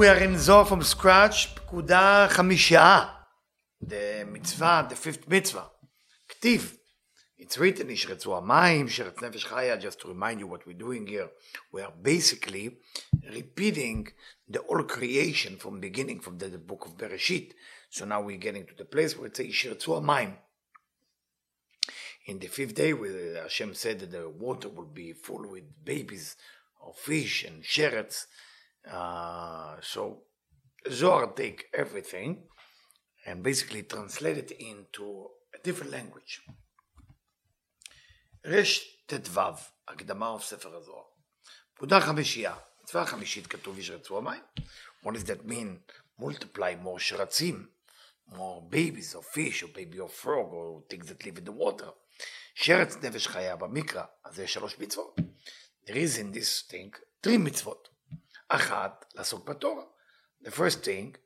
we are in Zohar from scratch, Pekuda Chamisha, the mitzvah, the fifth mitzvah. Ktiv. It's written, Ishretzu Amayim, Sheret Nefesh Chaya, just to remind you what we're doing here. We are basically repeating the all creation from beginning, from the, the book of Bereshit. So now we're getting to the place where it says Ishretzu Amayim. In the fifth day, where Hashem said that the water will be full with babies of fish and sherets. Uh, so Zohar take everything and basically translate it into a different language. רש ט"ו, הקדמה of ספר הזוהר. פקודה חמישייה, מצווה חמישית כתוב ישרצו המים. What does that mean? multiply more שרצים, more babies of fish or baby of frog or things that live in the water. שרץ נפש חיה במקרא, אז יש שלוש מצוות. There is in this thing three מצוות. אחת, לעסוק בתורה. The first thing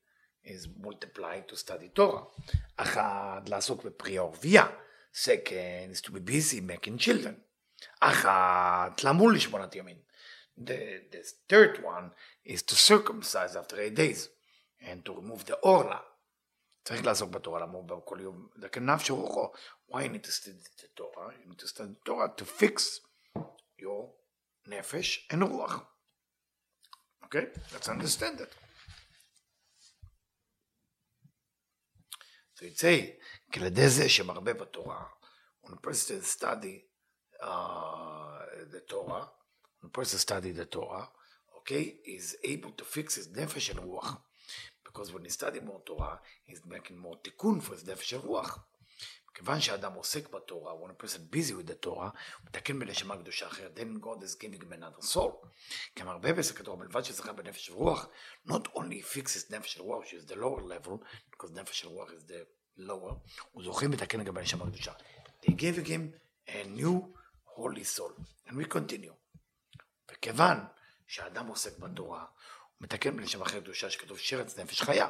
is multiply to study Torah. אחת, לעסוק בפרי ערבייה. Second is to be busy making children. אחת, למול לשמונת ימים. The, the third one is to circumcise after eight days and to remove the orla. צריך לעסוק בתורה, למור בכל יום, לכנף רוחו. Why you need to study the Torah? You need to study Torah to fix your נפש and רוח. Okay, let's understand it. So say, כי על ידי זה שמרבה בתורה, a person study uh, the Torah, when a person study the Torah, okay, is able to fix his נפש and רוח. Because when he study more Torah, he's making more תיקון for his נפש and רוח. כיוון שאדם עוסק בתורה, when a person busy with the Torah, הוא מתקן בנשמה קדושה אחרת, then God is giving him another soul. כי מרבה בעסק התורה, מלבד שזכה בנפש ורוח, not only fixes נפש ורוח, which is the lower level, because נפש ורוח is the lower, הוא זוכה מתקן גם בנשמה קדושה. They gave him a new holy soul. And we continue. וכיוון שהאדם עוסק בתורה, מתקן בלשם אחר קדושה שכתוב שרץ נפש חיה.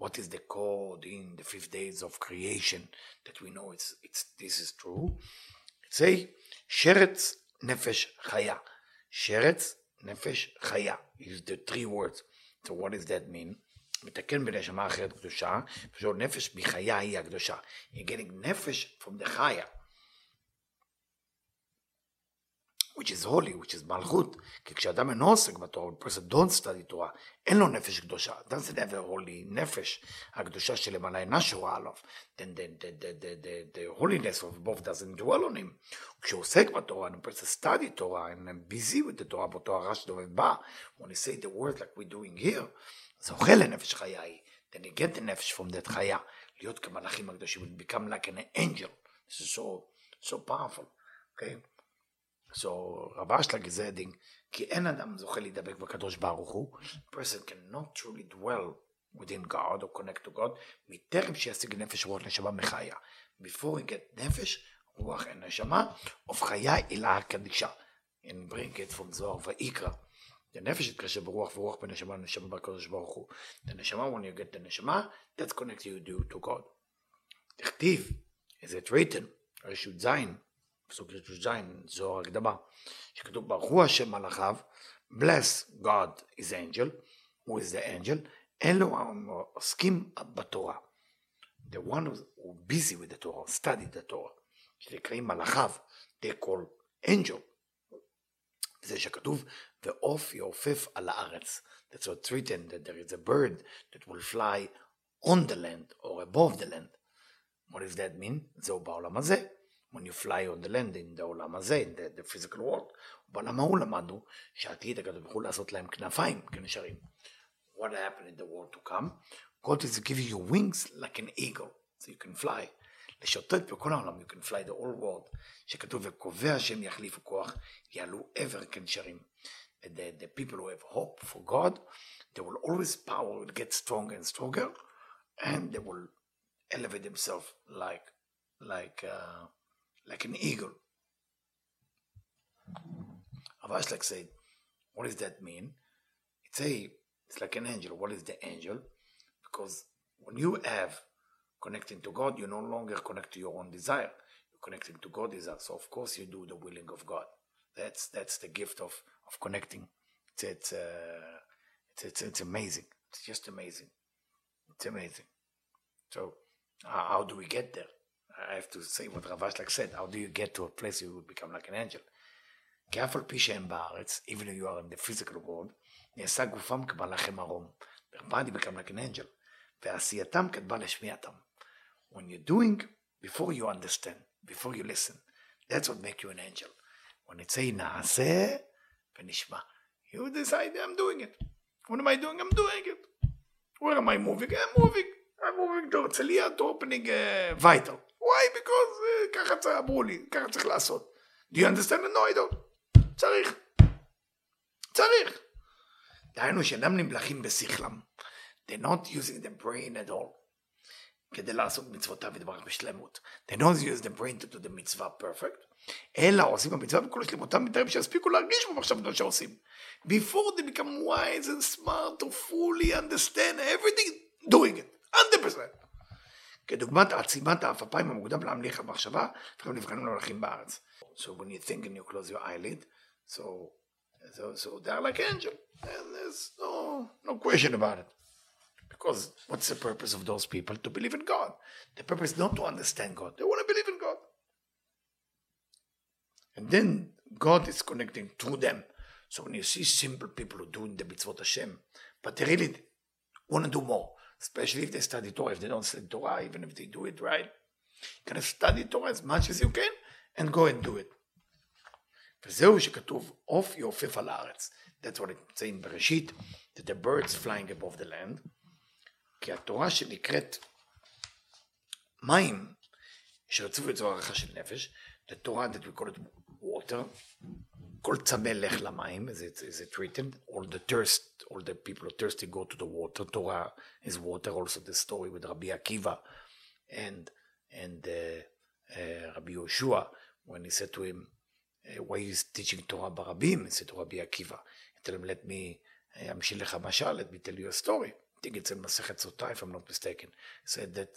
What is the code in the fifth days of creation that we know it's, it's, this is true? say שרץ נפש חיה. שרץ נפש חיה. Use the three words. So what does that mean? מתקן בנשמה אחרת קדושה, פשוט נפש מחיה היא הקדושה. You're getting נפש from the חיה. which is holy, which is מלכות, כי כשאדם אינו עוסק בתורה, when person don't study תורה, אין לו נפש קדושה, doesn't have a holy נפש, הקדושה שלמעלה אינה שורה עליו, then the, the, the, the, the, the holiness of both doesn't dwell on him. כשהוא עוסק בתורה, when person study תורה, and I'm busy with the תורה, באותו הרעש דובב בא, when he say the words like we're doing here, זוכה לנפש חיה היא, then he get the נפש from that חיה, להיות כמלאכים הקדושים, become like an angel, this is so, so powerful, okay? So רב אשלג is adding, כי אין אדם זוכה להידבק בקדוש ברוך הוא, person cannot truly dwell within God or connect to God, מטרם שישיג נפש רוח נשמה מחיה. Before he get נפש, רוח ונשמה, of חיה אלה הקדישה. And bring it from זוהר ויקרא. The נפש יתקשר ברוח ורוח בנשמה נשמה בקדוש ברוך הוא. The נשמה, when you get the נשמה, that's connect you to God. תכתיב, is it written, רשות זין, פסוק י"ז, זו הקדמה, שכתוב ברוך הוא השם מלאכיו, bless God is angel, who is the angel, אלו העוסקים בתורה. The one who busy with the Torah, study the Torah, שנקראים מלאכיו, they call angel. זה שכתוב, ועוף יעופף על הארץ. That's what's written, that there is a bird that will fly on the land or above the land. What does that mean? זהו בעולם הזה. when you fly on the land in the עולם הזה, in the, the physical world. בעולם ההוא למדנו שעתיד הקדוש ברוך הוא לעשות להם כנפיים כנשרים. What happened in the world to come? God is giving you wings like an eagle, so you can fly. לשוטט בכל העולם, you can fly the whole world. שכתוב וקובע השם יחליפו כוח, יעלו עבר כנשרים. The, the people who have hope for God, they will always power will get stronger and stronger, and they will elevate themselves like like uh, like an eagle. Rav said, what does that mean? It's a, it's like an angel. What is the angel? Because when you have connecting to God, you no longer connect to your own desire. You're connecting to God's desire. So of course you do the willing of God. That's that's the gift of of connecting. It's it's uh, it's, it's, it's amazing. It's just amazing. It's amazing. So, how do we get there? I have to say what Rav Ashlag said. How do you get to a place you would become like an angel? כי אף על פי שהם בארץ, even if you are in the physical world, נעשה גופם כמלאכי מרום. Their body become like an angel. ועשייתם כתבה לשמיעתם. When you're doing, before you understand, before you listen, that's what make you an angel. When it say נעשה ונשמע. You decide, I'm doing it. What am I doing? I'm doing it. Where am I moving? I'm moving. I'm moving to הרצליה to opening uh, vital. Why? Because uh, ככה צריך, אמרו לי, ככה צריך לעשות. Do you understand? No, I don't. צריך. צריך. דהיינו שאינם נמלכים בשכלם. They're not using the brain at all. כדי לעשות מצוותיו יתברך בשלמות. They don't use the brain to do the מצווה perfect. אלא עושים במצווה בכל שלמותם בטרם שיספיקו להרגיש במחשבתו שעושים. Before they become wise and smart to fully understand everything, doing it. 100%. כדוגמת עצימת העפפיים המוקדם להמליך המחשבה, וגם נבחנים להולכים בארץ. So when you think and you close your eyelid, so, so, so they're like angel. And there's no, no question about it. Because what's the purpose of those people? To believe in God. The purpose is not to understand God. They want to believe in God. And then God is connecting to them. So when you see simple people who doing the mitzvot Hashem, but they really want to do more, Especially if they study Torah. If they don't study Torah, even if they do it right, you can study Torah as much as you can and go and do it. וזהו שכתוב עוף יעופף על הארץ. That's what it's saying בראשית, that the birds flying above the land. כי התורה שנקראת מים, שרצו לצור הערכה של נפש, the Torah that we call it water, Koltzabelech Lamaim, as it is it written, or the thirst, or the people are thirsty go to the water. Torah is water. Also, the story with Rabbi Akiva and and uh, uh, Rabbi Yoshua when he said to him, uh, "Why is teaching Torah barabim?" He said to Rabbi Akiva, "He told him, let me amshil lecha hamashal. let me tell you a story." I think it's in Masechet Sotah, if I'm not mistaken. He said that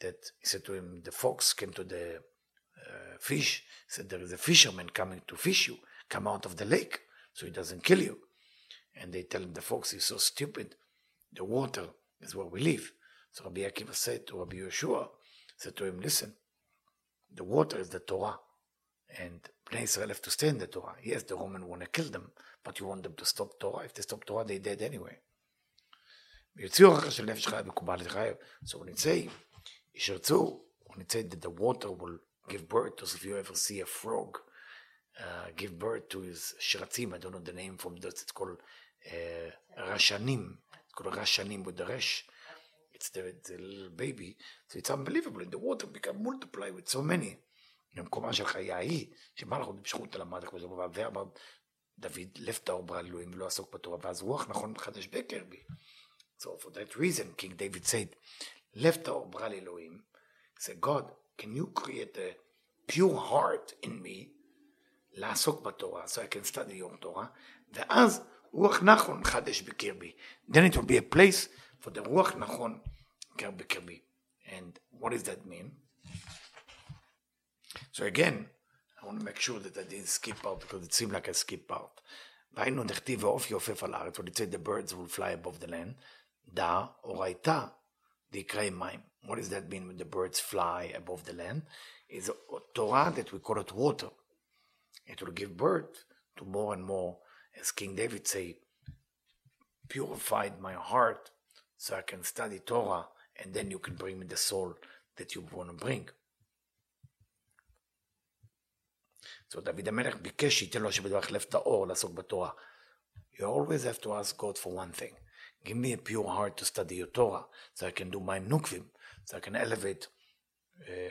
that he said to him, the fox came to the uh, fish. He said, "There is a fisherman coming to fish you." come out of the lake, so he doesn't kill you. And they tell him, the fox is so stupid, the water is where we live. So Rabbi Akiva said to Rabbi Yeshua, said to him, listen, the water is the Torah, and Bnei Israel have to stay in the Torah. Yes, the Roman want to kill them, but you want them to stop Torah. If they stop Torah, they dead anyway. ויוציאו אחר של נפש חיה מקובל לחייב. So when it say, ישרצו, when it say that the water will give birth to, if you ever see a frog, uh, give birth to his שרצים, I don't know the name from this, it's called uh, rashanim, it's called rashanim with the resh. It's the, the little baby, so it's unbelievable, and the water become multiply with so many. במקומה של חיי ההיא, שמלאכות במשכות תלמד איך בזמן ואמר דוד לב טהור ברא אלוהים ולא עסוק בתורה, ואז רוח נכון מחדש בקרבי. So for that reason, King David said, לב טהור ברא לאלוהים, he said, God, can you create a pure heart in me, לעסוק בתורה, so I can study your תורה, ואז רוח נכון מחדש בקרבי. Then it will be a place for the רוח נכון בקרבי. And what does that mean? So again, I want to make sure that I didn't skip out because it seemed like I skipped out. והיינו נכתיב ועוף יעופף על הארץ, when it said the birds will fly above the land, דע, אורייתא, דקראי מים. What does that mean when the birds fly above the land? Is a Torah that we call it water. It will give birth to more and more, as King David say, purified my heart so I can study Torah and then you can bring me the soul that you want to bring. So דוד המלך ביקש שייתן לו שבדברך לב טהור לעסוק בתורה. You always have to ask God for one thing. Give me a pure heart to study your Torah so I can do my nukvim, so I can elevate uh,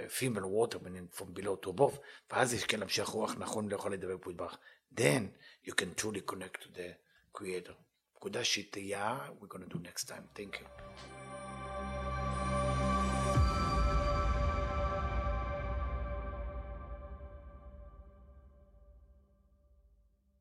female water from below to above. ואז יש כן להמשיך רוח נכון לאכול לדבר פה יתברך. Then you can truly connect to the Creator. נקודה שהיא we're going to do next time. Thank you.